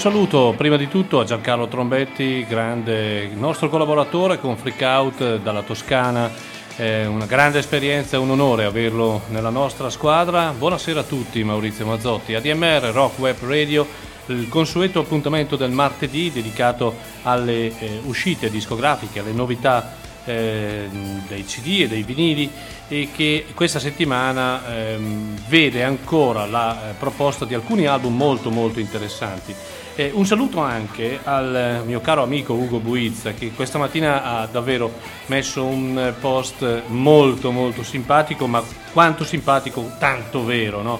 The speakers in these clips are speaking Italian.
saluto prima di tutto a Giancarlo Trombetti, grande nostro collaboratore con Freakout dalla Toscana. È una grande esperienza e un onore averlo nella nostra squadra. Buonasera a tutti, Maurizio Mazzotti. ADMR Rock Web Radio, il consueto appuntamento del martedì dedicato alle eh, uscite discografiche, alle novità eh, dei CD e dei vinili e che questa settimana ehm, vede ancora la eh, proposta di alcuni album molto molto interessanti. Eh, un saluto anche al mio caro amico Ugo Buizza che questa mattina ha davvero messo un post molto molto simpatico, ma quanto simpatico, tanto vero, no?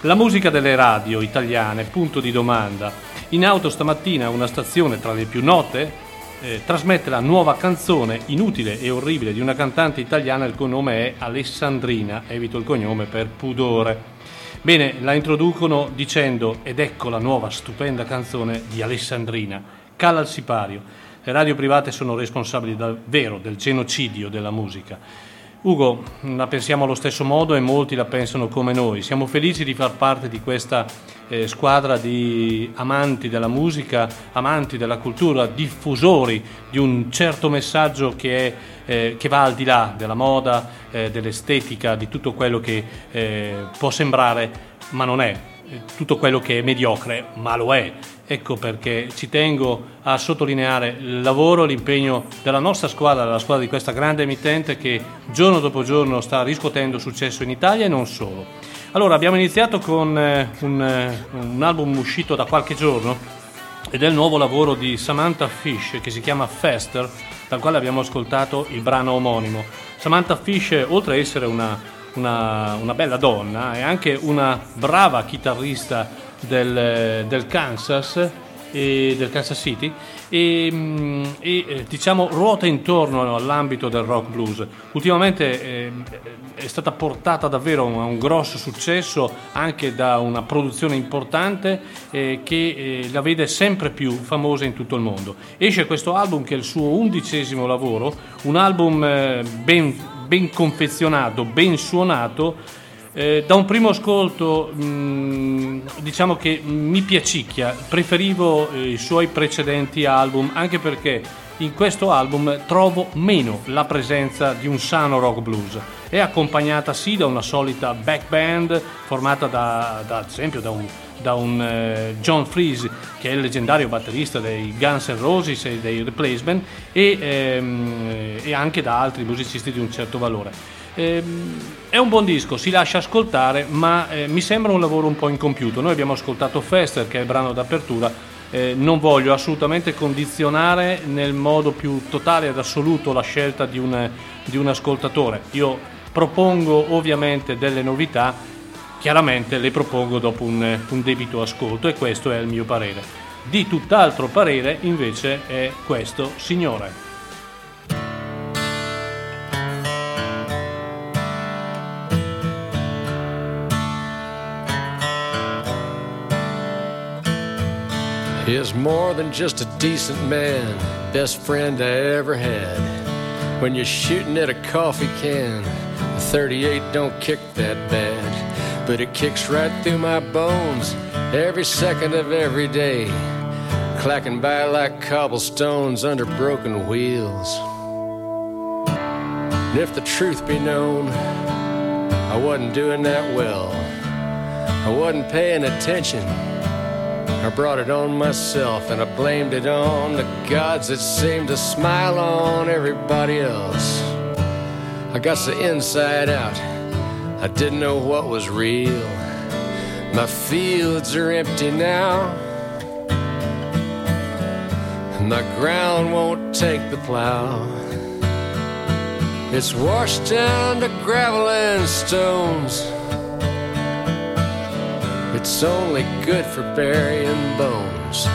La musica delle radio italiane, punto di domanda. In auto stamattina una stazione tra le più note eh, trasmette la nuova canzone inutile e orribile di una cantante italiana il cui nome è Alessandrina, evito il cognome per pudore. Bene, la introducono dicendo ed ecco la nuova stupenda canzone di Alessandrina, Cala al sipario. Le radio private sono responsabili davvero del genocidio della musica. Ugo, la pensiamo allo stesso modo e molti la pensano come noi. Siamo felici di far parte di questa eh, squadra di amanti della musica, amanti della cultura, diffusori di un certo messaggio che, è, eh, che va al di là della moda, eh, dell'estetica, di tutto quello che eh, può sembrare, ma non è, tutto quello che è mediocre, ma lo è. Ecco perché ci tengo a sottolineare il lavoro, l'impegno della nostra squadra, della squadra di questa grande emittente che giorno dopo giorno sta riscuotendo successo in Italia e non solo. Allora, abbiamo iniziato con eh, un, eh, un album uscito da qualche giorno ed è il nuovo lavoro di Samantha Fish che si chiama Faster, dal quale abbiamo ascoltato il brano omonimo. Samantha Fish, oltre a essere una, una, una bella donna, è anche una brava chitarrista del, del Kansas del Kansas City e, mm, e, eh, diciamo ruota intorno all'ambito del rock blues. Ultimamente eh, è stata portata davvero a un grosso successo anche da una produzione importante eh, che eh, la vede sempre più famosa in tutto il mondo. Esce questo album che è il suo undicesimo lavoro, un album eh, ben, ben confezionato, ben suonato eh, da un primo ascolto mh, diciamo che mi piacicchia, preferivo eh, i suoi precedenti album anche perché in questo album trovo meno la presenza di un sano rock blues. È accompagnata sì da una solita back band formata da, da ad esempio da un, da un eh, John Freeze che è il leggendario batterista dei Guns N' Roses e dei Replacement e, ehm, e anche da altri musicisti di un certo valore. Ehm, è un buon disco, si lascia ascoltare, ma eh, mi sembra un lavoro un po' incompiuto. Noi abbiamo ascoltato Fester, che è il brano d'apertura. Eh, non voglio assolutamente condizionare nel modo più totale ed assoluto la scelta di un, di un ascoltatore. Io propongo ovviamente delle novità, chiaramente le propongo dopo un, un debito ascolto e questo è il mio parere. Di tutt'altro parere invece è questo signore. Is more than just a decent man, best friend I ever had. When you're shooting at a coffee can, a 38 don't kick that bad, but it kicks right through my bones every second of every day, clacking by like cobblestones under broken wheels. And if the truth be known, I wasn't doing that well. I wasn't paying attention. I brought it on myself and I blamed it on the gods that seemed to smile on everybody else. I got so inside out. I didn't know what was real. My fields are empty now. And my ground won't take the plow. It's washed down to gravel and stones. It's only good for burying bones.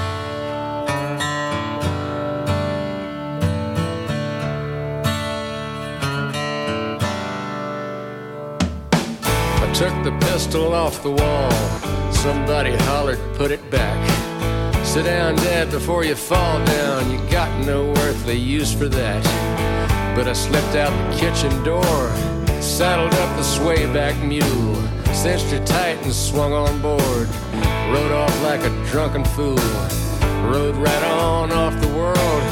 I took the pistol off the wall. Somebody hollered, put it back. Sit down, Dad, before you fall down. You got no earthly use for that. But I slipped out the kitchen door, saddled up the swayback mule, cinched her tight and swung on board. Rode off like a drunken fool. Rode right on off the world,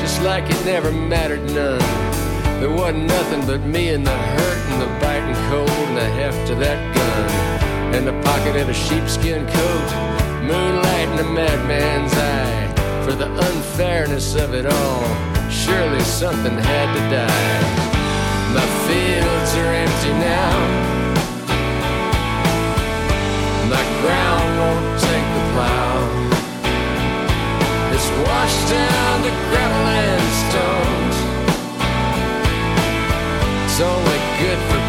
just like it never mattered none. There wasn't nothing but me and the hurt and the biting cold and the heft of that gun. And the pocket of a sheepskin coat, moonlight in a madman's eye. For the unfairness of it all, surely something had to die. My fields are empty now. My ground won't take the plow. It's washed down to gravel and stones. It's only good for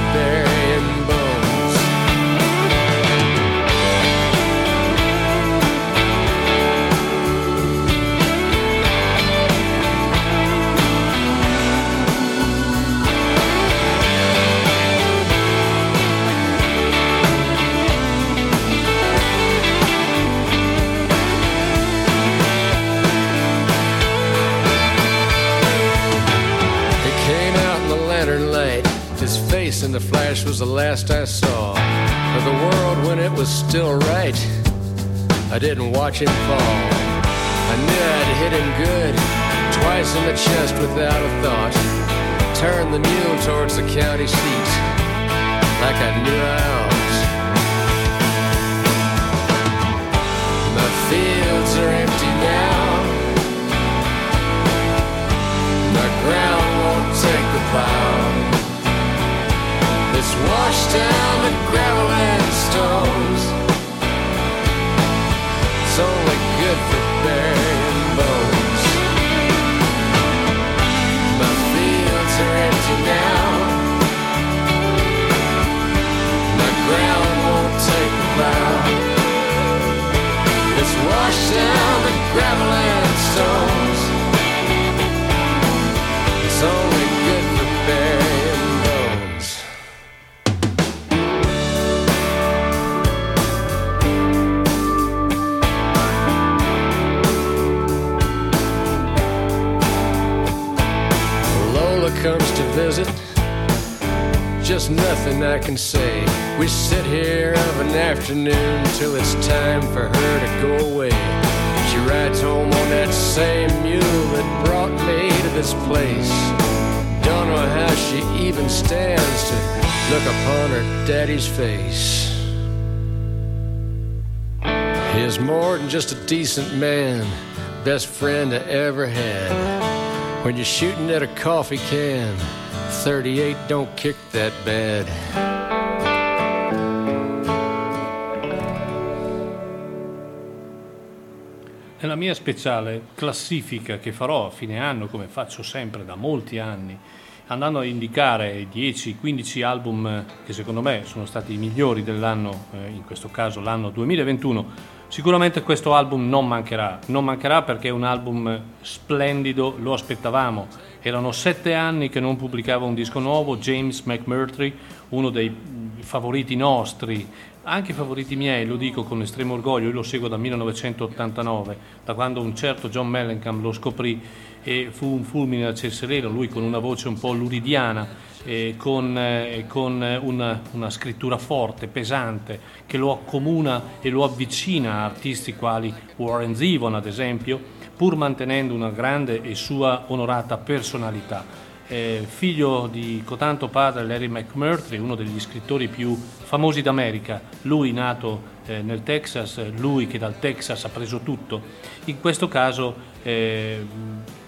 watch him fall. I knew I'd hit him good, twice in the chest without a thought. Turned the mule towards the county seat, like I knew I ought. My fields are empty now. My ground won't take the plow. It's washed down to gravel and stones. It's only good for burying bones. My fields are empty now. My ground won't take. It's washed down to gravel and stones. To visit. Just nothing I can say. We sit here of an afternoon till it's time for her to go away. She rides home on that same mule that brought me to this place. Don't know how she even stands to look upon her daddy's face. He's more than just a decent man, best friend I ever had. When you're shooting at a coffee can, 38 don't kick that bad. Nella mia speciale classifica che farò a fine anno, come faccio sempre da molti anni, andando a indicare i 10-15 album che secondo me sono stati i migliori dell'anno, eh, in questo caso l'anno 2021, sicuramente questo album non mancherà. Non mancherà perché è un album splendido, lo aspettavamo. Erano sette anni che non pubblicava un disco nuovo, James McMurtry, uno dei favoriti nostri anche favoriti miei, lo dico con estremo orgoglio, io lo seguo dal 1989, da quando un certo John Mellencamp lo scoprì e fu un fulmine a ciel sereno, lui con una voce un po' luridiana, eh, con, eh, con una, una, scrittura forte, pesante, che lo accomuna e lo avvicina a artisti quali Warren Zevon ad esempio, pur mantenendo una grande e sua onorata personalità. Eh, figlio di cotanto padre Larry McMurtry, uno degli scrittori più famosi d'America, lui nato eh, nel Texas, lui che dal Texas ha preso tutto, in questo caso eh,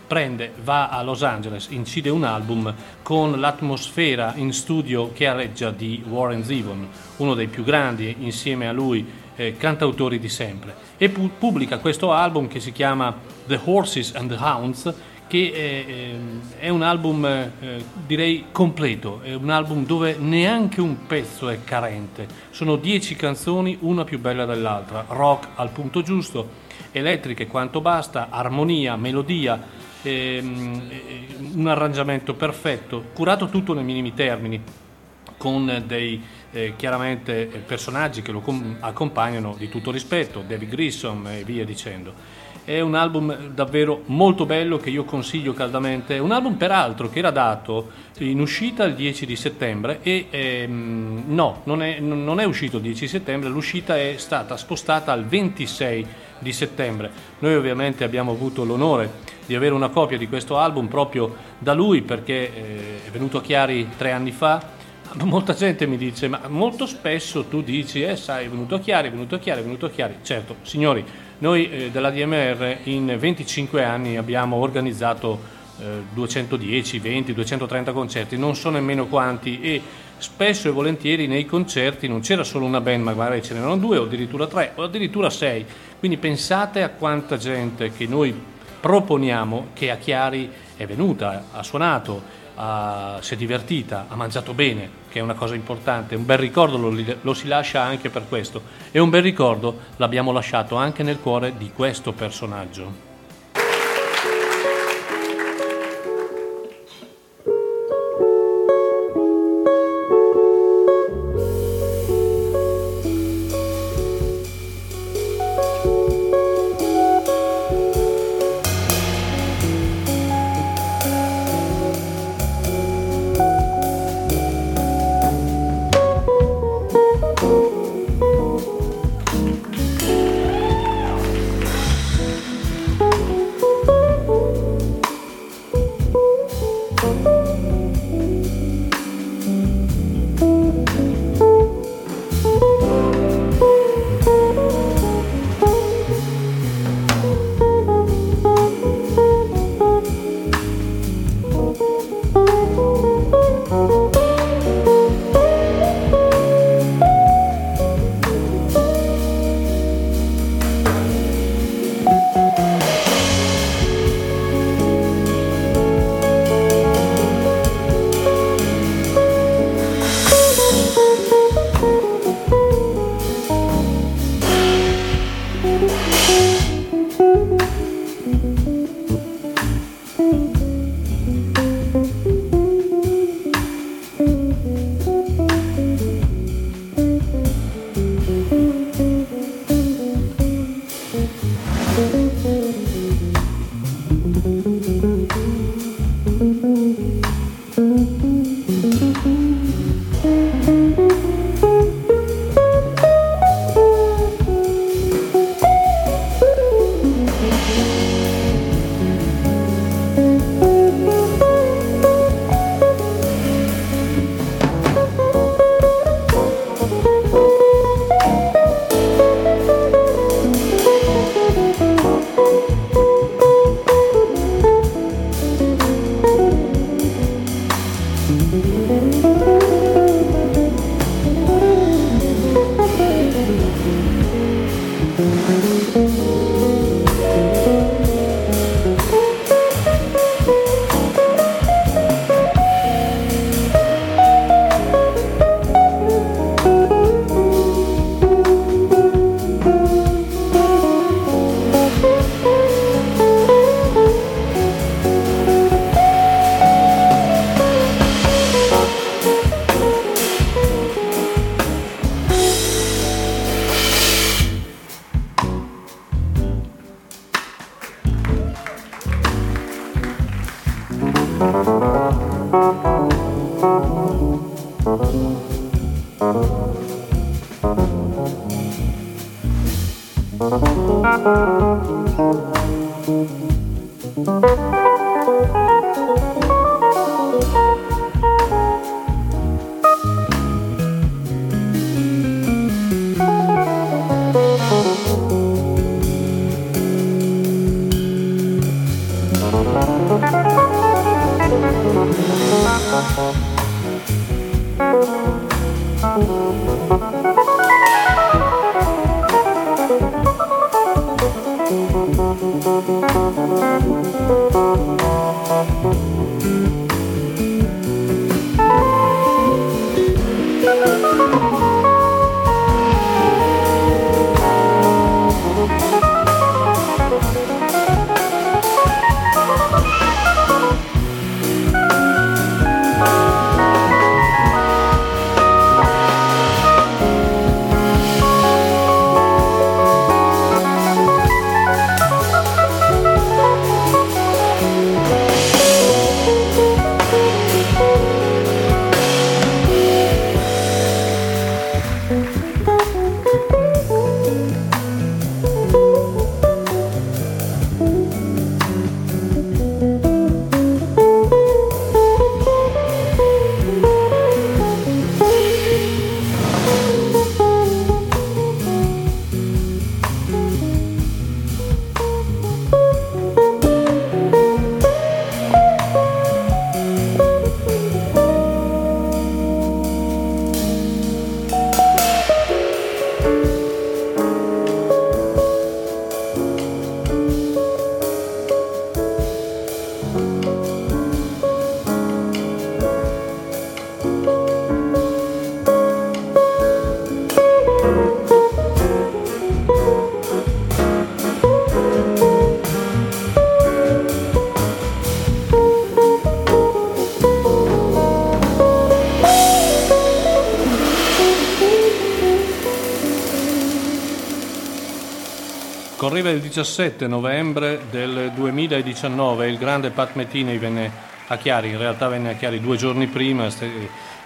prende, va a Los Angeles, incide un album con l'atmosfera in studio che aleggia di Warren Zevon, uno dei più grandi insieme a lui eh, cantautori di sempre, e pu- pubblica questo album che si chiama The Horses and the Hounds, che è, ehm, è un album eh, direi completo, è un album dove neanche un pezzo è carente, sono dieci canzoni, una più bella dell'altra, rock al punto giusto, elettriche quanto basta, armonia, melodia, ehm, un arrangiamento perfetto, curato tutto nei minimi termini, con dei eh, chiaramente personaggi che lo com- accompagnano di tutto rispetto, David Grissom e via dicendo. È un album davvero molto bello che io consiglio caldamente. Un album peraltro che era dato in uscita il 10 di settembre e ehm, no, non è, non è uscito il 10 settembre, l'uscita è stata spostata al 26 di settembre. Noi ovviamente abbiamo avuto l'onore di avere una copia di questo album proprio da lui perché eh, è venuto a Chiari tre anni fa. Molta gente mi dice, ma molto spesso tu dici, eh sai, è venuto a Chiari, è venuto a Chiari, è venuto a Chiari. Certo, signori, noi eh, della DMR in 25 anni abbiamo organizzato eh, 210, 20, 230 concerti, non so nemmeno quanti e spesso e volentieri nei concerti non c'era solo una band, ma magari ce n'erano due o addirittura tre o addirittura sei. Quindi pensate a quanta gente che noi proponiamo che a Chiari è venuta, ha suonato, Uh, si è divertita, ha mangiato bene, che è una cosa importante, un bel ricordo lo, lo, si lascia anche per questo e un bel ricordo l'abbiamo lasciato anche nel cuore di questo personaggio. Il 17 novembre del 2019, il grande Pat Metini venne a Chiari, in realtà venne a Chiari due giorni prima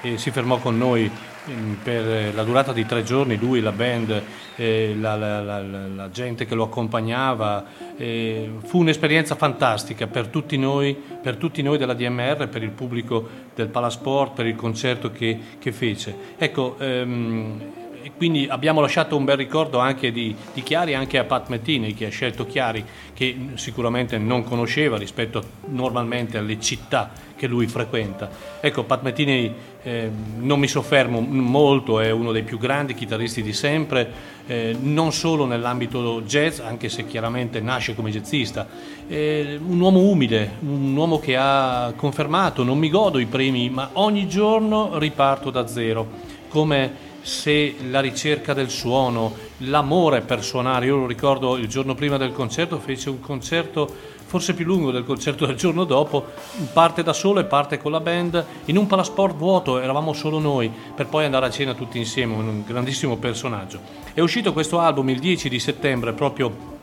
e si fermò con noi mm, per la durata di tre giorni, lui, la band, la, la, la, la gente che lo accompagnava. fu un'esperienza fantastica per tutti, noi, per tutti noi della DMR, per il pubblico del Palasport, per il concerto che, che fece. Ecco, ehm, quindi abbiamo lasciato un bel ricordo anche di, di, Chiari, anche a Pat Mettini che ha scelto Chiari, che sicuramente non conosceva rispetto normalmente alle città che lui frequenta. Ecco, Pat Mettini eh, non mi soffermo molto, è uno dei più grandi chitarristi di sempre, eh, non solo nell'ambito jazz, anche se chiaramente nasce come jazzista, eh, un uomo umile, un uomo che ha confermato, non mi godo i premi, ma ogni giorno riparto da zero, come se la ricerca del suono, l'amore per suonare, io lo ricordo il giorno prima del concerto, fece un concerto forse più lungo del concerto del giorno dopo, parte da solo e parte con la band in un palasport vuoto, eravamo solo noi, per poi andare a cena tutti insieme, un grandissimo personaggio. È uscito questo album il 10 di settembre, proprio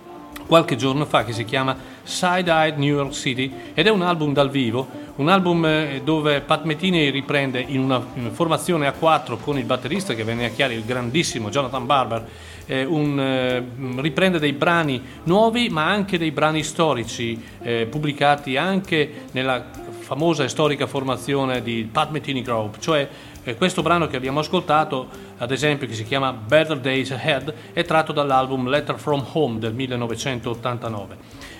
qualche giorno fa che si chiama Side Eyed New York City ed è un album dal vivo, un album eh, dove Pat Metini riprende in una, formazione a quattro con il batterista che venne a Chiari, il grandissimo Jonathan Barber, eh, un, eh, riprende dei brani nuovi ma anche dei brani storici eh, pubblicati anche nella famosa e storica formazione di Pat Metini Group, cioè e questo brano che abbiamo ascoltato, ad esempio, che si chiama Better Days Ahead, è tratto dall'album Letter from Home del 1989.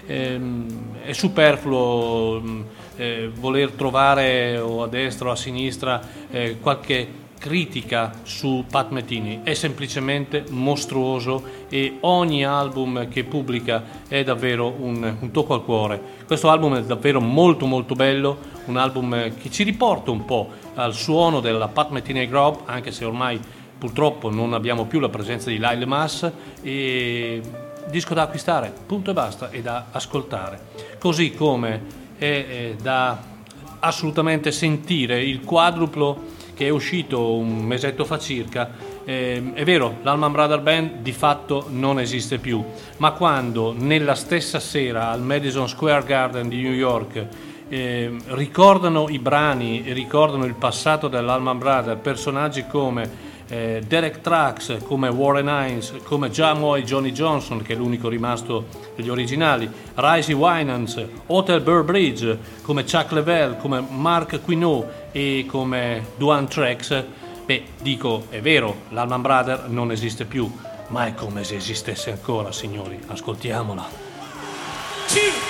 Ehm, è superfluo mm, eh, voler trovare o a destra o a sinistra eh, qualche critica su Pat Metini, è semplicemente mostruoso e ogni album che pubblica è davvero un, un, tocco al cuore. Questo album è davvero molto molto bello, un album che ci riporta un po' al suono della Pat Metini Group, anche se ormai purtroppo non abbiamo più la presenza di Lyle Mass e disco da acquistare, punto e basta, e da ascoltare. Così come è, è da assolutamente sentire il quadruplo che è uscito un mesetto fa circa, eh, è vero, l'Alman Brother Band di fatto non esiste più, ma quando nella stessa sera al Madison Square Garden di New York eh, ricordano i brani e ricordano il passato dell'Alman Brothers, personaggi come eh, Derek Trax, come Warren Hines, come Jamoy Johnny Johnson, che è l'unico rimasto degli originali, Risey Winans, Hotel Burbridge, come Chuck Level, come Mark Quinault e come Duane Trex, beh, dico, è vero, l'Alman Brothers non esiste più, ma è come se esistesse ancora, signori. Ascoltiamola. Two,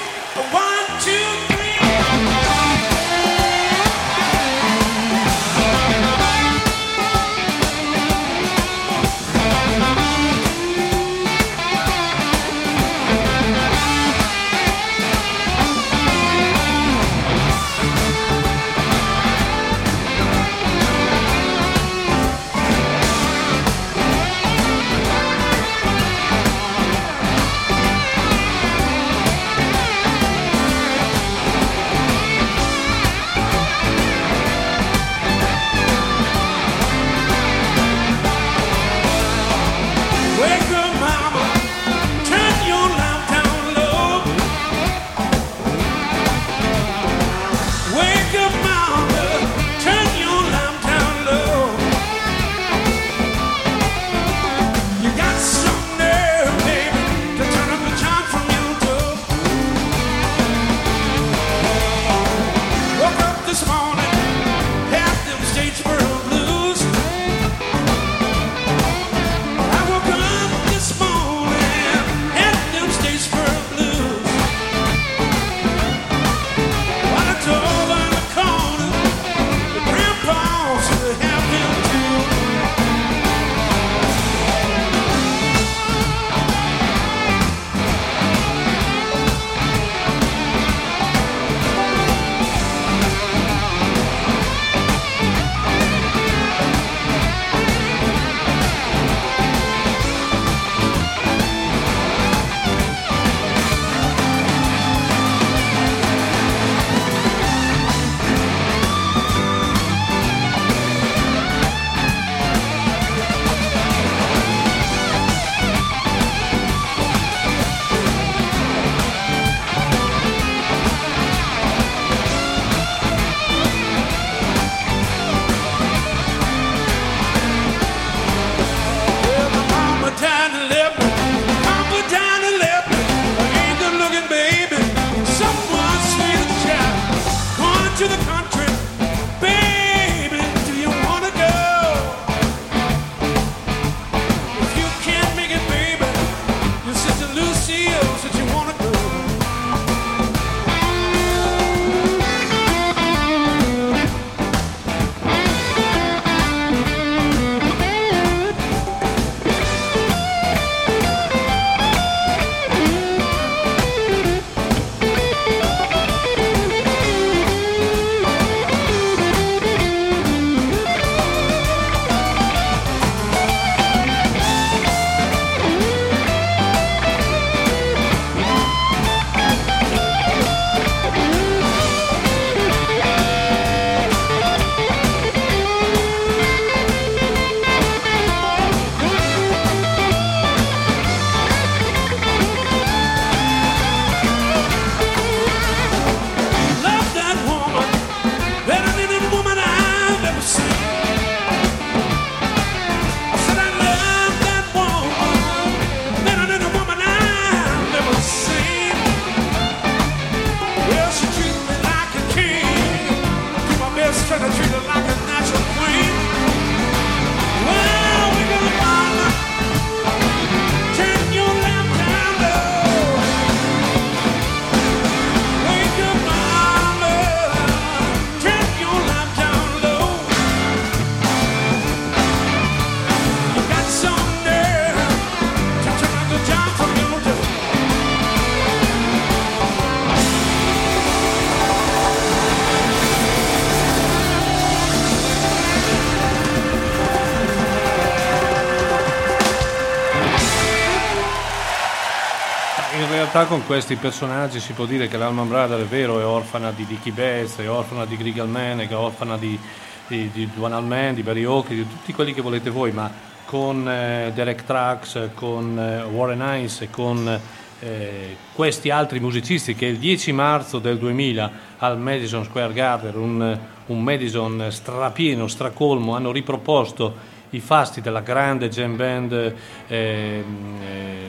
realtà con questi personaggi si può dire che l'Alman Brother è vero, è orfana di Dicky Betts, è orfana di Grigal Man, è orfana di, di, di Duane Allman, di Barry Oakley, di tutti quelli che volete voi, ma con eh, Derek Trax, con eh, Warren Hines e con eh, questi altri musicisti che il 10 marzo del 2000 al Madison Square Garden, un, un Madison strapieno, stracolmo, hanno riproposto i fasti della grande jam band eh, eh,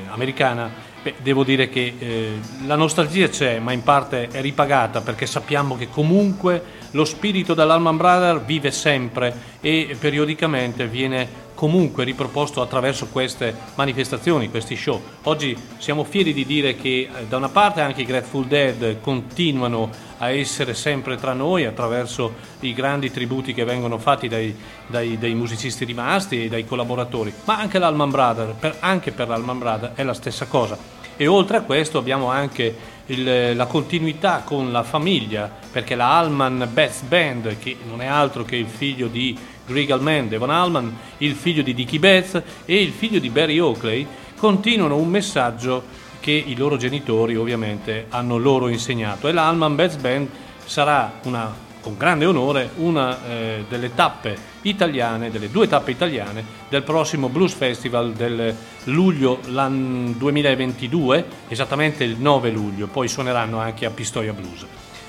americana, beh, devo dire che eh, la nostalgia c'è, ma in parte è ripagata perché sappiamo che comunque lo spirito dell'Alman Brother vive sempre e periodicamente viene comunque riproposto attraverso queste manifestazioni, questi show. Oggi siamo fieri di dire che eh, da una parte anche i Grateful Dead continuano a essere sempre tra noi attraverso i grandi tributi che vengono fatti dai, dai, dai musicisti rimasti e dai collaboratori, ma anche l'Alman Brother, per, anche per l'Alman Brother è la stessa cosa. E oltre a questo abbiamo anche il, la continuità con la famiglia, perché la Allman Best Band, che non è altro che il figlio di Greg Allman, Devon Allman, il figlio di Dickie Betts e il figlio di Barry Oakley, continuano un messaggio che i loro genitori ovviamente hanno loro insegnato. E la Allman Best Band sarà una, con grande onore una eh, delle tappe italiane, delle due tappe italiane del prossimo Blues Festival del luglio 2022, esattamente il 9 luglio, poi suoneranno anche a Pistoia Blues.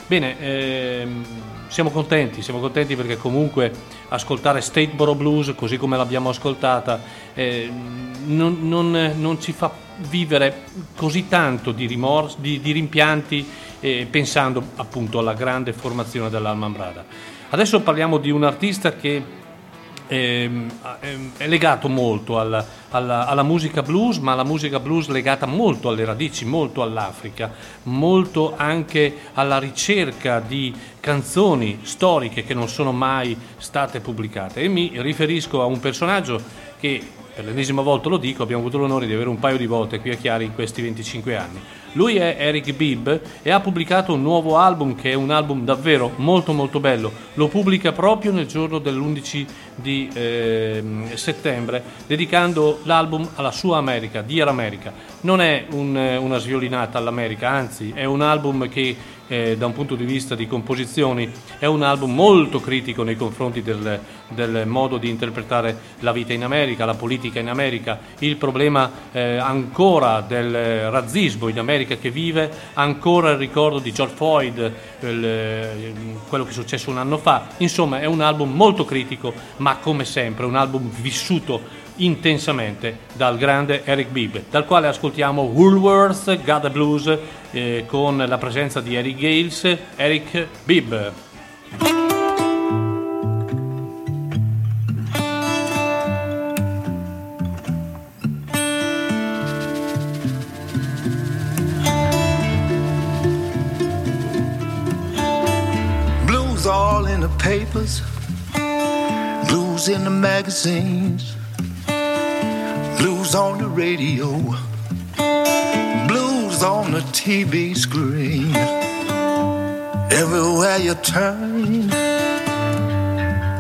Bene, ehm, siamo contenti, siamo contenti perché comunque ascoltare Stateboro Blues così come l'abbiamo ascoltata eh, non, non, non, ci fa vivere così tanto di rimorsi, di, di rimpianti eh, pensando appunto alla grande formazione dell'Alman Brada. Adesso parliamo di un artista che Ehm, ehm, è legato molto alla, alla, alla, musica blues, ma la musica blues legata molto alle radici, molto all'Africa, molto anche alla ricerca di canzoni storiche che non sono mai state pubblicate. E mi riferisco a un personaggio che per l'ennesima volta lo dico, abbiamo avuto l'onore di avere un paio di volte qui a Chiari in questi 25 anni. Lui è Eric Bibb e ha pubblicato un nuovo album che è un album davvero molto molto bello. Lo pubblica proprio nel giorno dell'11 di eh, settembre, dedicando l'album alla sua America, Dear America. Non è un, una sviolinata all'America, anzi è un album che eh, da un punto di vista di composizioni è un album molto critico nei confronti del, del, modo di interpretare la vita in America, la politica in America, il problema eh, ancora del razzismo in America che vive, ancora il ricordo di George Floyd, il, quello che è successo un anno fa. Insomma è un album molto critico, ma come sempre un album vissuto intensamente dal grande Eric Bibb, dal quale ascoltiamo Woolworth the Blues eh, con la presenza di Eric Gales, Eric Bibb. Papers, blues in the magazines, blues on the radio blues on the TV screen. Everywhere you turn,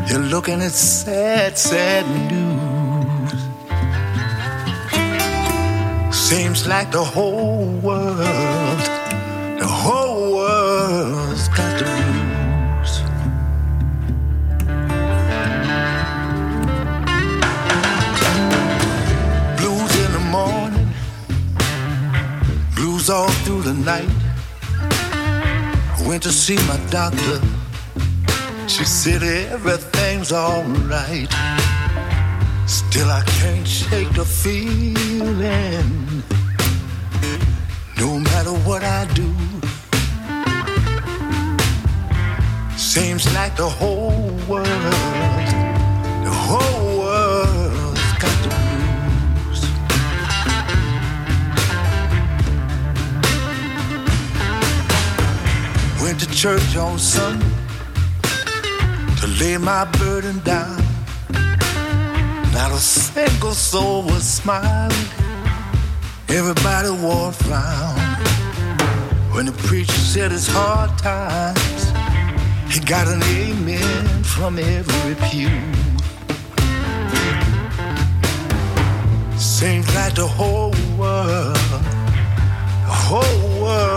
you're looking at sad, sad news. Seems like the whole world, all through the night. I went to see my doctor. She said everything's alright. Still, I can't shake the feeling. No matter what I do, seems like the whole world, the whole Went to church on Sunday to lay my burden down. Not a single soul was smiling. Everybody wore a frown. When the preacher said it's hard times, he got an amen from every pew. Seems like the whole world, the whole world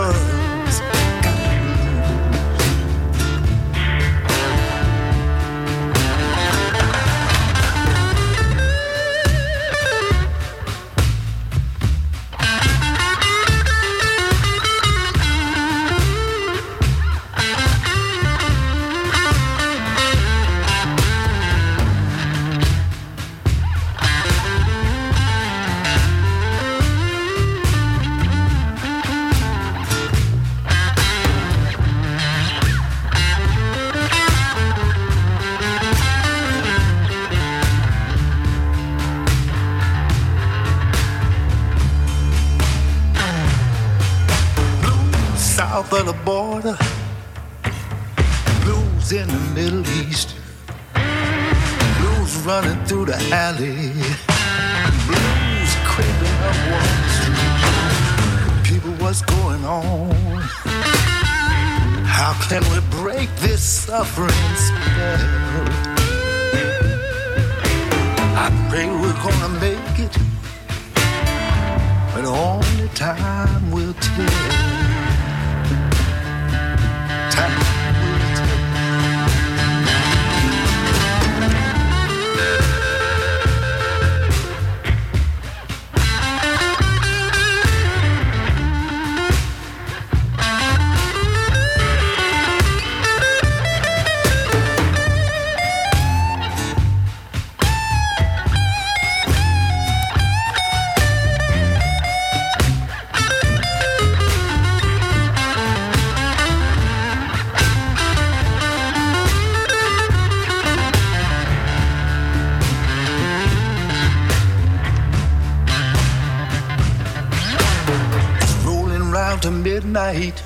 midnight.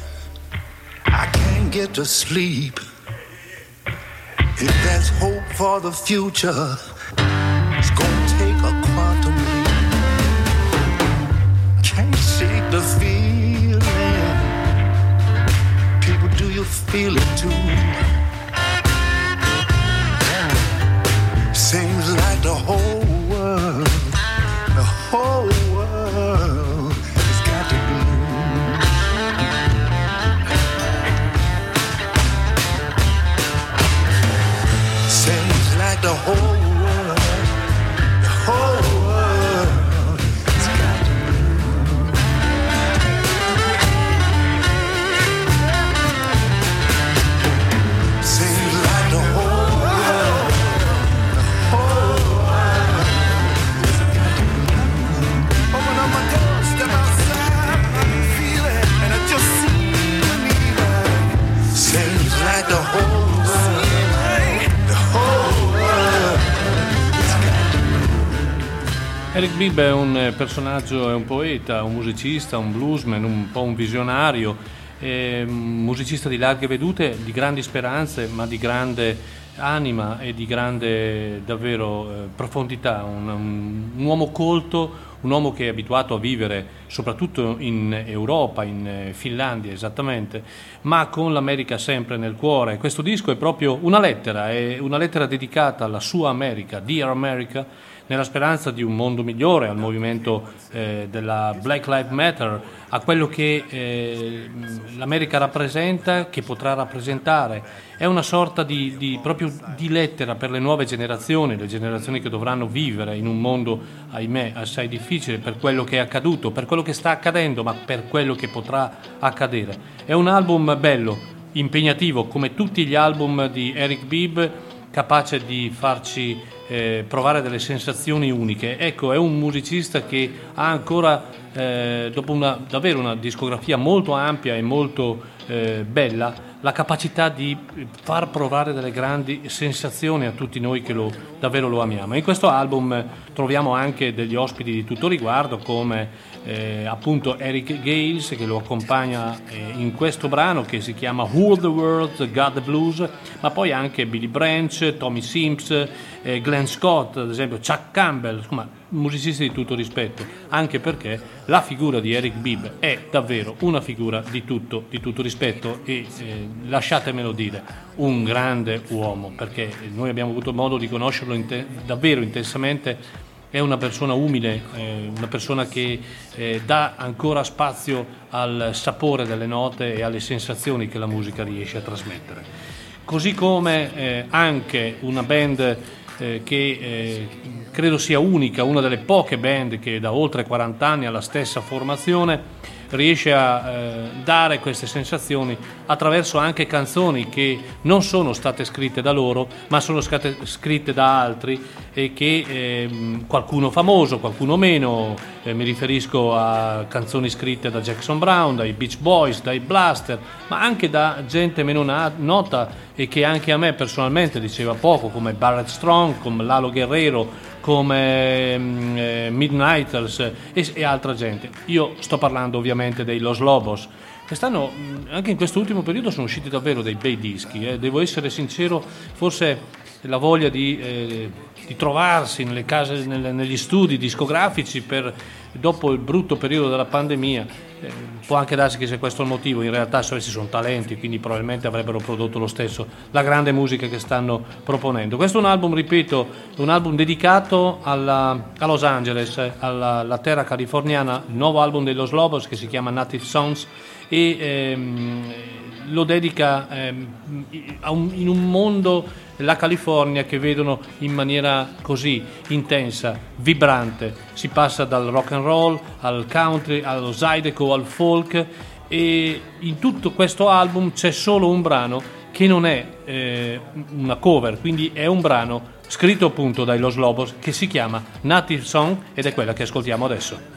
I can't get to sleep. If there's hope for the future, it's gonna take a quantum leap. Can't shake the feeling. People, do you feel it too? Eric Bibb è un eh, personaggio, è un poeta, un musicista, un bluesman, un po' un visionario, un musicista di larghe vedute, di grandi speranze, ma di grande anima e di grande davvero eh, profondità, un, un- un uomo colto, un uomo che è abituato a vivere soprattutto in Europa, in eh, Finlandia esattamente, ma con l'America sempre nel cuore. Questo disco è proprio una lettera, è una lettera dedicata alla sua America, Dear America, nella speranza di un mondo migliore, al movimento eh, della Black Lives Matter, a quello che eh, l'America rappresenta, che potrà rappresentare. È una sorta di, di- proprio di lettera per le nuove generazioni, le generazioni che dovranno vivere in un mondo, ahimè, assai difficile per quello che è accaduto, per quello che sta accadendo, ma per quello che potrà accadere. È un album bello, impegnativo, come tutti gli album di Eric Bibb, capace di farci eh, provare delle sensazioni uniche. Ecco, è un musicista che ha ancora, eh, dopo una, davvero una discografia molto ampia e molto eh, bella, la capacità di far provare delle grandi sensazioni a tutti noi che lo, davvero lo amiamo. In questo album troviamo anche degli ospiti di tutto riguardo come eh, appunto Eric Gales che lo accompagna eh, in questo brano che si chiama Who the World Got the Blues, ma poi anche Billy Branch, Tommy Sims, eh, Glenn Scott, ad esempio Chuck Campbell, insomma musicisti di tutto rispetto, anche perché la figura di Eric Bibb è davvero una figura di tutto, di tutto rispetto e eh, lasciatemelo dire, un grande uomo, perché noi abbiamo avuto modo di conoscerlo inte- davvero intensamente è una persona umile, eh, una persona che eh, dà ancora spazio al sapore delle note e alle sensazioni che la musica riesce a trasmettere. Così come eh, anche una band eh, che eh, credo sia unica, una delle poche band che da oltre 40 anni ha la stessa formazione, riesce a eh, dare queste sensazioni attraverso anche canzoni che non sono state scritte da loro, ma sono state scritte da altri e che ehm, qualcuno famoso, qualcuno meno, eh, mi riferisco a canzoni scritte da Jackson Brown, dai Beach Boys, dai Blaster, ma anche da gente meno na- nota e che anche a me personalmente diceva poco, come Barrett Strong, come Lalo Guerrero, come mm, eh, Midnighters e, e altra gente. Io sto parlando ovviamente dei Los Lobos, quest'anno, anche in questo ultimo periodo, sono usciti davvero dei bei dischi. Eh. Devo essere sincero, forse la voglia di, eh, di trovarsi nelle case, nelle, negli studi discografici per, dopo il brutto periodo della pandemia. Eh, può anche darsi che sia questo il motivo, in realtà questi sono talenti, quindi probabilmente avrebbero prodotto lo stesso la grande musica che stanno proponendo. Questo è un album, ripeto, un album dedicato alla, a Los Angeles, alla, alla, terra californiana, il nuovo album dei Los Lobos che si chiama Native Songs e ehm, lo dedica ehm, un, in un mondo la California che vedono in maniera così intensa, vibrante. Si passa dal rock and roll al country, allo zydeco, al folk e in tutto questo album c'è solo un brano che non è eh, una cover, quindi è un brano scritto appunto dai Los Lobos che si chiama Native Song ed è quella che ascoltiamo adesso.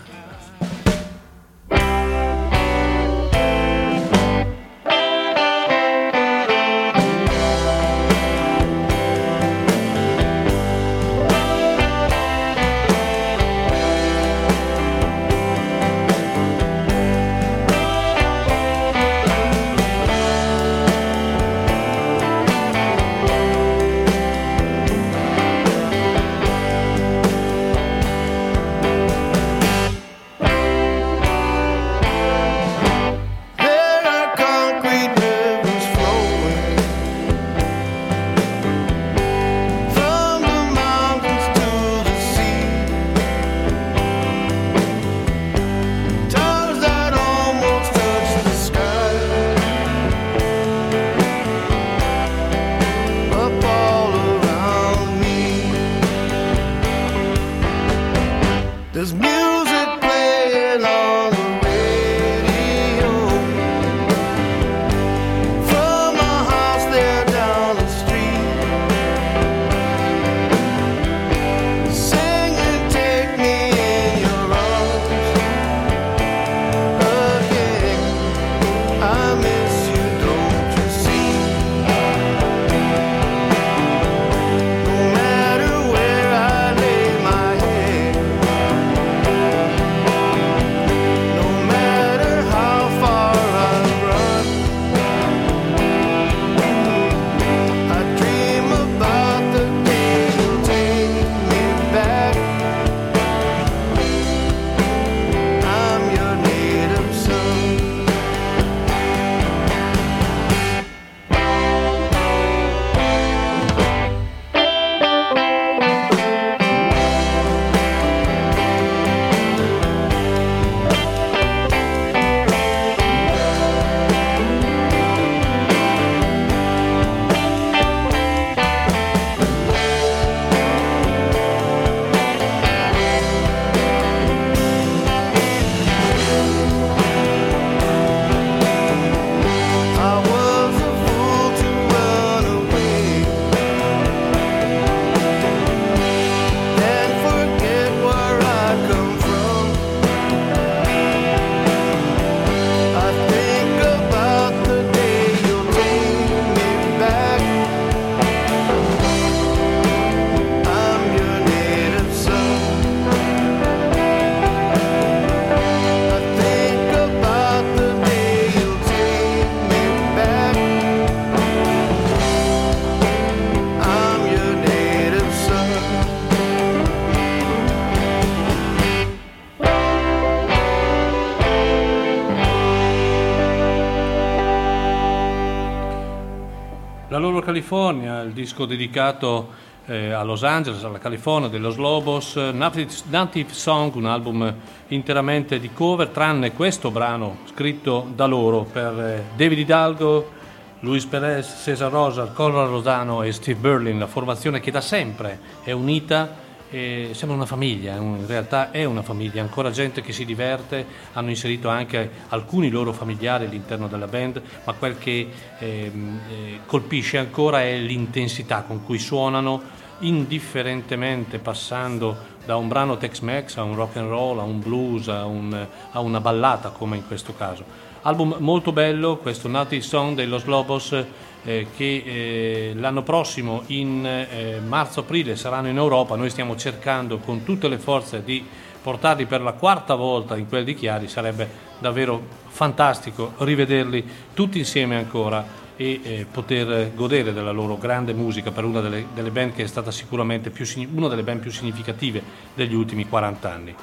California, il disco dedicato eh, a Los Angeles, alla California, dello Lobos, Native, Native Song, un album interamente di cover, tranne questo brano scritto da loro per eh, David Hidalgo, Luis Perez, Cesar Rosa, Conrad Rosano e Steve Berlin, la formazione che da sempre è unita e sembra una famiglia, in realtà è una famiglia, ancora gente che si diverte, hanno inserito anche alcuni loro familiari all'interno della band, ma quel che ehm, eh, colpisce ancora è l'intensità con cui suonano, indifferentemente passando da un brano Tex-Mex a un rock and roll, a un blues, a, un, a una ballata come in questo caso. Album molto bello, questo Naughty Song dei Los Lobos eh, che eh, l'anno prossimo in eh, marzo-aprile saranno in Europa, noi stiamo cercando con tutte le forze di portarli per la quarta volta in quel di Chiari, sarebbe davvero fantastico rivederli tutti insieme ancora e eh, poter godere della loro grande musica per una delle, delle band che è stata sicuramente più, una delle band più significative degli ultimi 40 anni.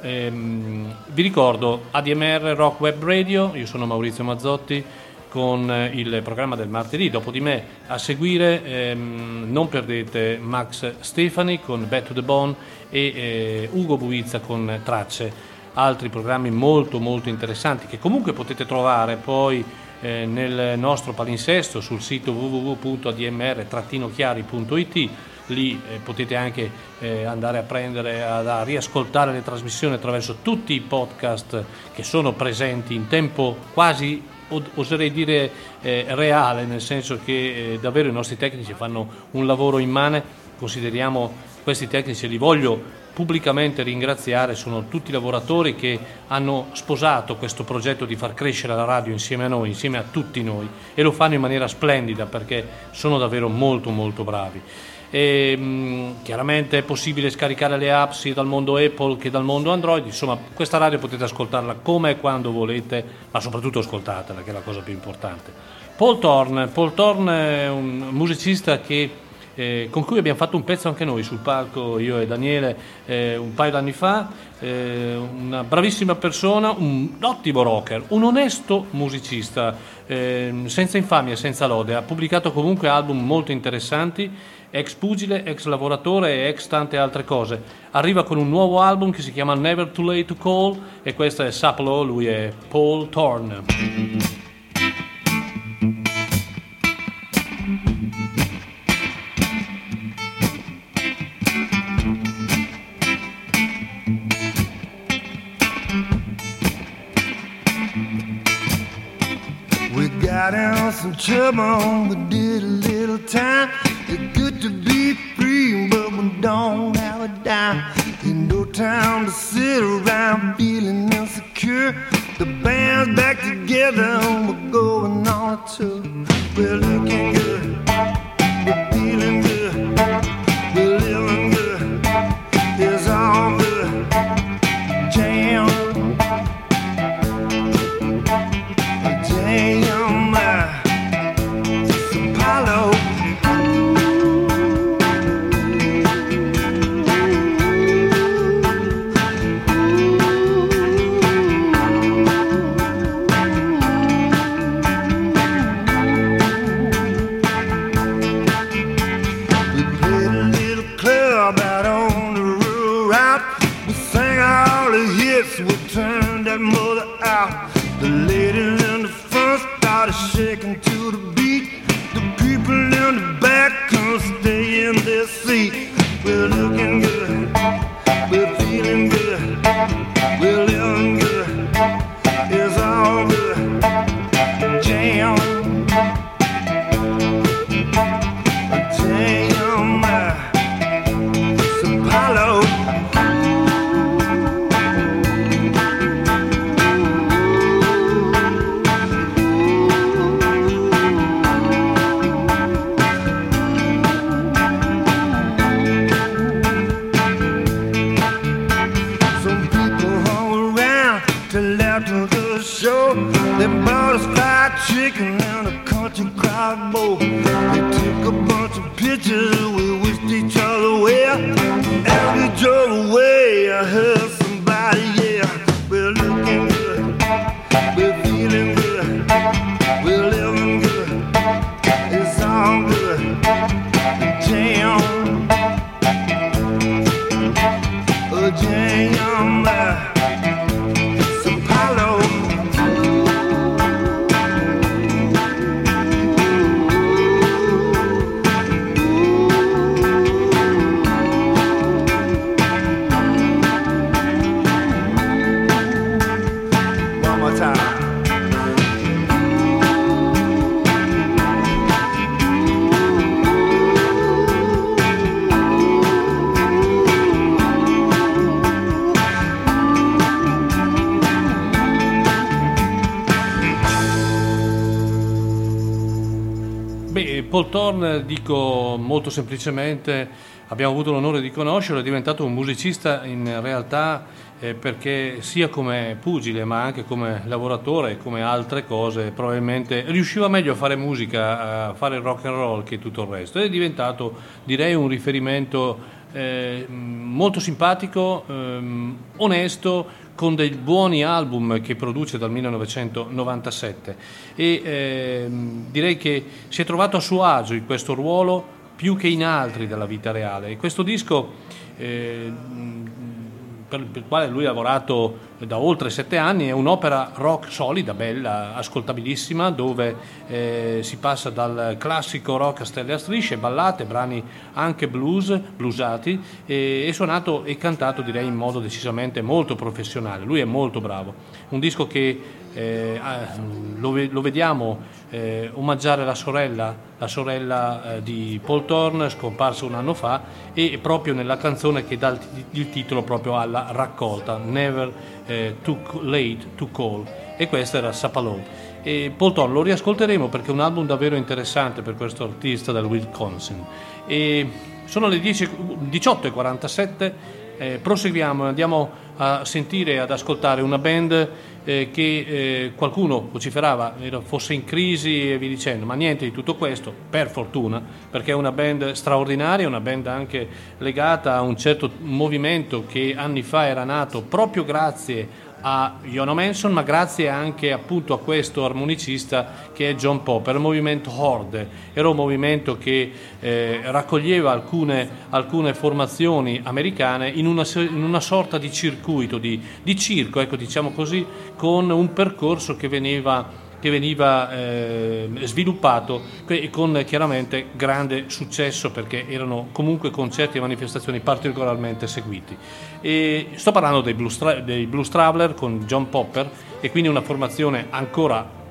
Ehm, vi ricordo ADMR Rock Web Radio, io sono Maurizio Mazzotti con eh, il programma del martedì. Dopo di me a seguire ehm, non perdete Max Stefani con Back to the Bone e eh, Ugo Buizza con Tracce, altri programmi molto molto interessanti che comunque potete trovare poi eh, nel nostro palinsesto sul sito www.admr-chiari.it lì eh, potete anche eh, andare a prendere, a, a, riascoltare le trasmissioni attraverso tutti i podcast che sono presenti in tempo quasi oserei dire eh, reale, nel senso che eh, davvero i nostri tecnici fanno un lavoro immane, consideriamo questi tecnici, li voglio pubblicamente ringraziare, sono tutti lavoratori che hanno sposato questo progetto di far crescere la radio insieme a noi, insieme a tutti noi e lo fanno in maniera splendida perché sono davvero molto molto bravi. E, mh, chiaramente è possibile scaricare le app sia dal mondo Apple che dal mondo Android, insomma questa radio potete ascoltarla come e quando volete, ma soprattutto ascoltatela che è la cosa più importante. Paul Thorne, Paul Thorne è un musicista che, eh, con cui abbiamo fatto un pezzo anche noi sul palco, io e Daniele, eh, un paio d'anni fa, eh, una bravissima persona, un ottimo rocker, un onesto musicista, ehm, senza infamia, senza lode, ha pubblicato comunque album molto interessanti ex pugile, ex lavoratore e ex tante altre cose. Arriva con un nuovo album che si chiama Never Too Late to Call e questo è Saplo, lui è Paul Thorne. Some trouble, we did a little time. Free, but we don't have a dime. Ain't no time to sit around feeling insecure. The band's back together, we're going on a tour. We're looking good, semplicemente, abbiamo avuto l'onore di conoscerlo, è diventato un musicista in realtà eh, perché sia come pugile ma anche come lavoratore e come altre cose probabilmente riusciva meglio a fare musica, a fare rock and roll che tutto il resto. È diventato direi un riferimento eh, molto simpatico, ehm, onesto, con dei buoni album che produce dal 1997 e ehm, direi che si è trovato a suo agio in questo ruolo più che in altri della vita reale. E questo disco eh, per, il quale lui ha lavorato da oltre sette anni, è un'opera rock solida, bella, ascoltabilissima, dove eh, si passa dal classico rock a stelle a strisce, ballate, brani anche blues, bluesati, e, e suonato e cantato direi in modo decisamente molto professionale. Lui è molto bravo. Un disco che eh, lo, lo, vediamo eh, omaggiare la sorella, la sorella eh, di Paul Thorne, scomparsa un anno fa, e proprio nella canzone che dà il, il titolo proprio alla raccolta, Never eh, Too Late to Call, e questa era Sapalone. E Paul Thorne lo riascolteremo perché è un album davvero interessante per questo artista del Wisconsin. E sono le 18.47, eh, proseguiamo, andiamo a sentire e ad ascoltare una band eh, che eh, qualcuno vociferava fosse in crisi e vi dicendo, ma niente di tutto questo, per fortuna, perché è una band straordinaria, una band anche legata a un certo movimento che anni fa era nato proprio grazie a Jono Manson, ma grazie anche appunto a questo armonicista che è John Popper, il movimento Horde. Era un movimento che eh, raccoglieva alcune, alcune, formazioni americane in una, in una sorta di circuito, di, di circo, ecco, diciamo così, con un percorso che veniva che veniva eh, sviluppato con chiaramente grande successo perché erano comunque concerti e manifestazioni particolarmente seguiti. E sto parlando dei Blues, Tra- dei Blues Traveler con John Popper e quindi una formazione ancora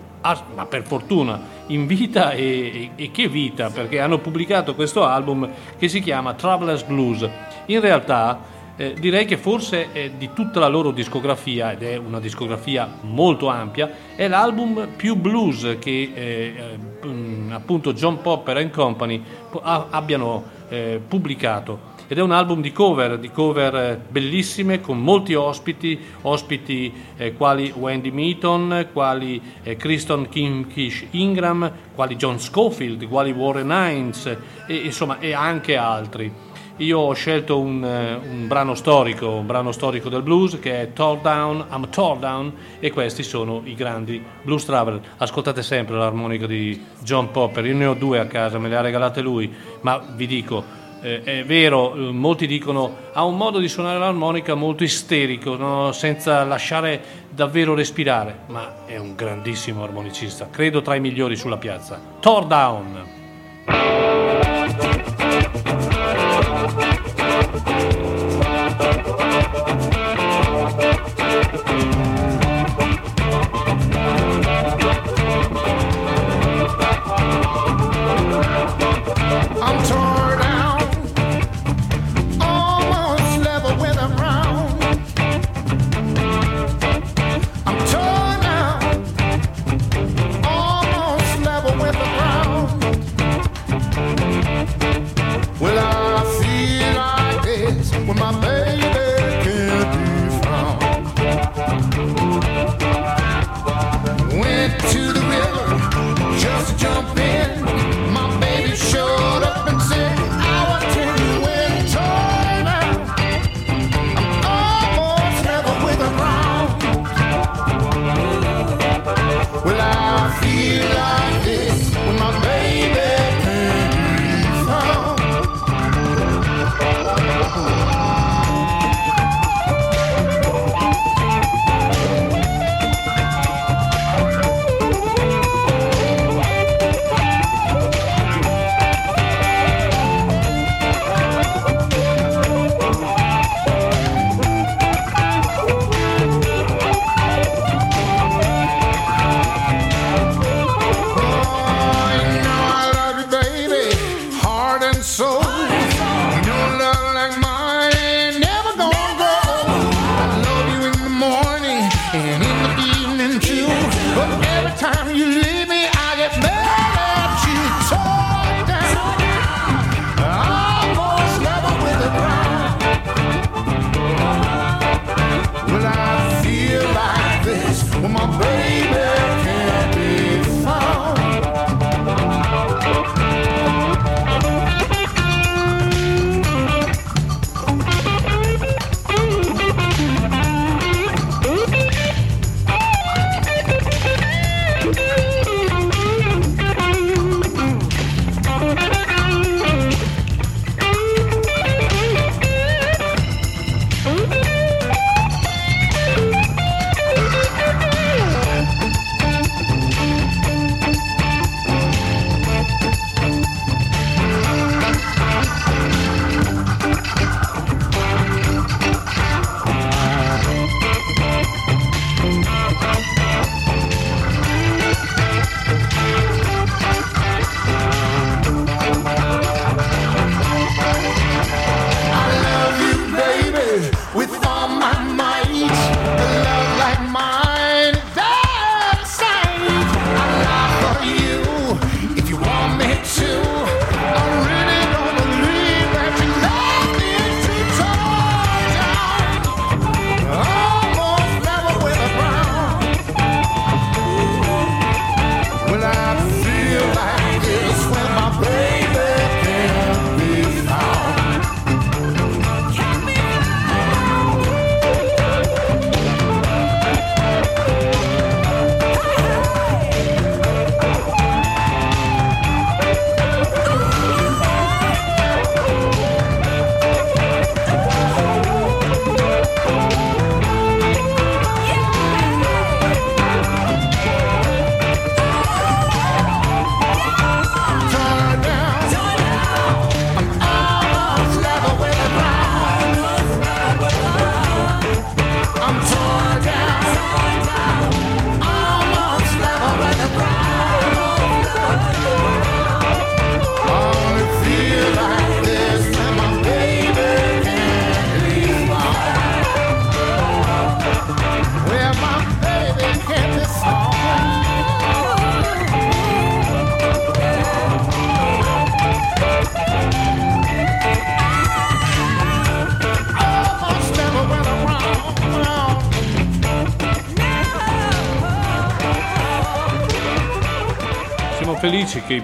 ma per fortuna in vita e, e, e, che vita perché hanno pubblicato questo album che si chiama Travelers Blues in realtà eh, direi che forse eh, di tutta la loro discografia, ed è una discografia molto ampia, è l'album più blues che eh, eh appunto John Popper and Company abbiano eh, pubblicato. Ed è un album di cover, di cover eh, bellissime con molti ospiti, ospiti quali Wendy Meaton, quali Kristen Kimkish Ingram, quali John Schofield, quali Warren Hines e, insomma, e anche altri. Io ho scelto un, eh, un, brano storico, un brano storico del blues che è Tall Down, I'm Tall Down e questi sono i grandi blues traveler. Ascoltate sempre l'armonica di John Popper, io ne ho due a casa, me le ha regalate lui, ma vi dico, eh, è vero, eh, molti dicono ha un modo di suonare l'armonica molto isterico, no? senza lasciare davvero respirare, ma è un grandissimo armonicista, credo tra i migliori sulla piazza. Tall Down!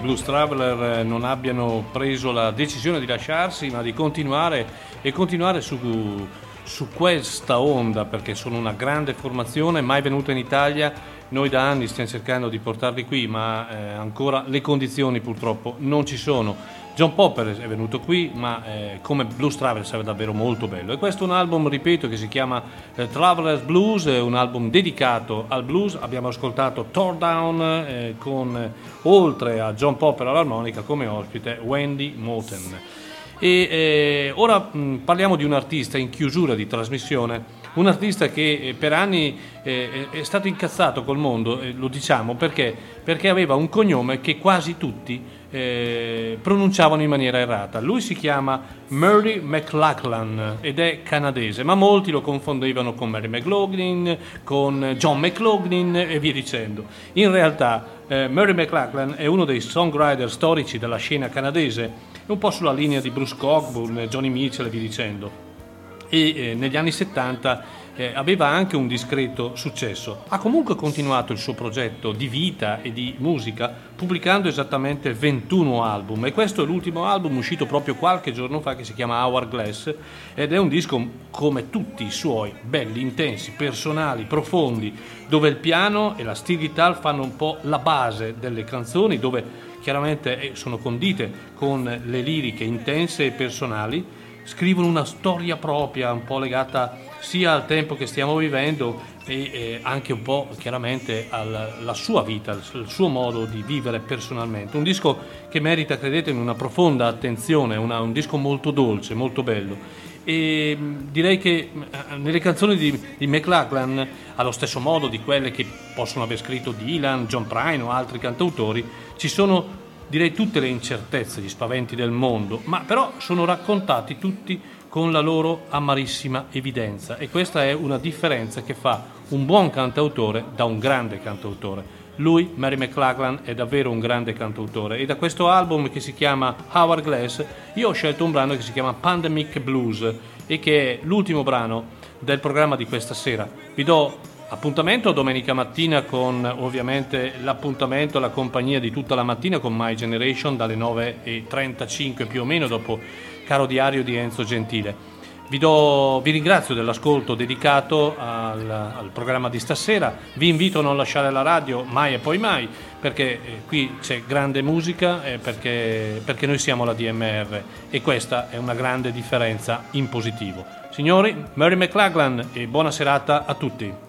Blues Traveler eh, non abbiano preso la decisione di lasciarsi, ma di continuare e continuare su, su questa onda, perché sono una grande formazione, mai venuta in Italia. Noi da anni stiamo cercando di portarli qui, ma eh, ancora le condizioni purtroppo non ci sono. John Popper è venuto qui, ma eh, come Blues Traveler sarebbe davvero molto bello. E questo è un album, ripeto, che si chiama eh, Traveler's Blues, è un album dedicato al blues. Abbiamo ascoltato Tore Down eh, con, oltre a John Popper all'armonica, come ospite Wendy Moten. E eh, ora mh, parliamo di un artista in chiusura di trasmissione un artista che eh, per anni eh, è stato incazzato col mondo, eh, lo diciamo perché? perché aveva un cognome che quasi tutti eh, pronunciavano in maniera errata. Lui si chiama Murray McLachlan ed è canadese, ma molti lo confondevano con Mary McLaughlin, con John McLaughlin e via dicendo. In realtà eh, Murray McLachlan è uno dei songwriter storici della scena canadese, un po' sulla linea di Bruce Cockburn, Johnny Mitchell e via dicendo. E eh, negli anni 70 eh, aveva anche un discreto successo. Ha comunque continuato il suo progetto di vita e di musica pubblicando esattamente 21 album e questo è l'ultimo album uscito proprio qualche giorno fa che si chiama Hourglass ed è un disco come tutti i suoi, belli, intensi, personali, profondi, dove il piano e la steel guitar fanno un po' la base delle canzoni, dove chiaramente eh, sono condite con le liriche intense e personali scrivono una storia propria, un po' legata sia al tempo che stiamo vivendo e eh, anche un po' chiaramente alla sua vita, al suo modo di vivere personalmente. Un disco che merita, credetemi, una profonda attenzione, una, un disco molto dolce, molto bello. E direi che eh, nelle canzoni di, di McLachlan, allo stesso modo di quelle che possono aver scritto Dylan, John Prine o altri cantautori, ci sono direi tutte le incertezze, gli spaventi del mondo, ma però sono raccontati tutti con la loro amarissima evidenza e questa è una differenza che fa un buon cantautore da un grande cantautore. Lui, Mary McLachlan, è davvero un grande cantautore e da questo album che si chiama Hourglass io ho scelto un brano che si chiama Pandemic Blues e che è l'ultimo brano del programma di questa sera. Vi do Appuntamento domenica mattina con ovviamente l'appuntamento, la compagnia di tutta la mattina con My Generation dalle 9.35 più o meno dopo Caro Diario di Enzo Gentile. Vi, do, vi ringrazio dell'ascolto dedicato al, al, programma di stasera, vi invito a non lasciare la radio mai e poi mai perché eh, qui c'è grande musica eh, perché, perché noi siamo la DMR e questa è una grande differenza in positivo. Signori, Mary McLachlan e buona serata a tutti.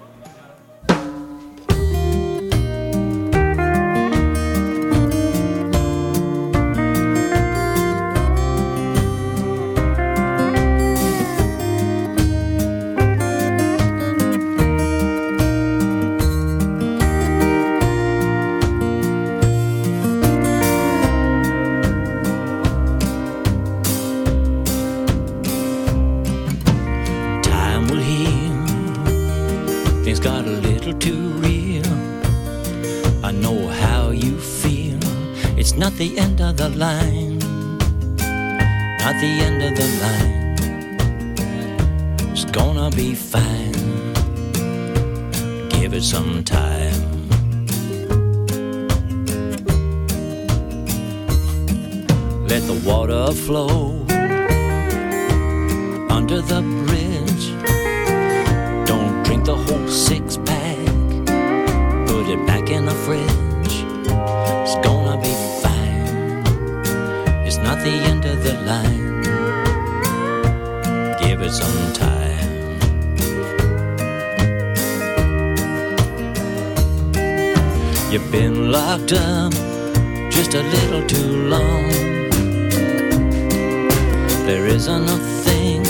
of the line, not the end of the line. It's gonna be fine. Give it some time. Let the water flow under the bridge. Don't drink the whole six pack. Put it back in the fridge. the end of the line. Give it some time. You've been locked up just a little too long. There isn't a thing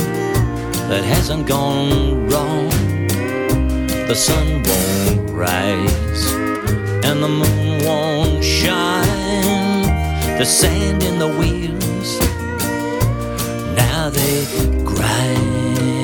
that hasn't gone wrong. The sun won't rise and the moon won't shine. The sand in the wheel they grind.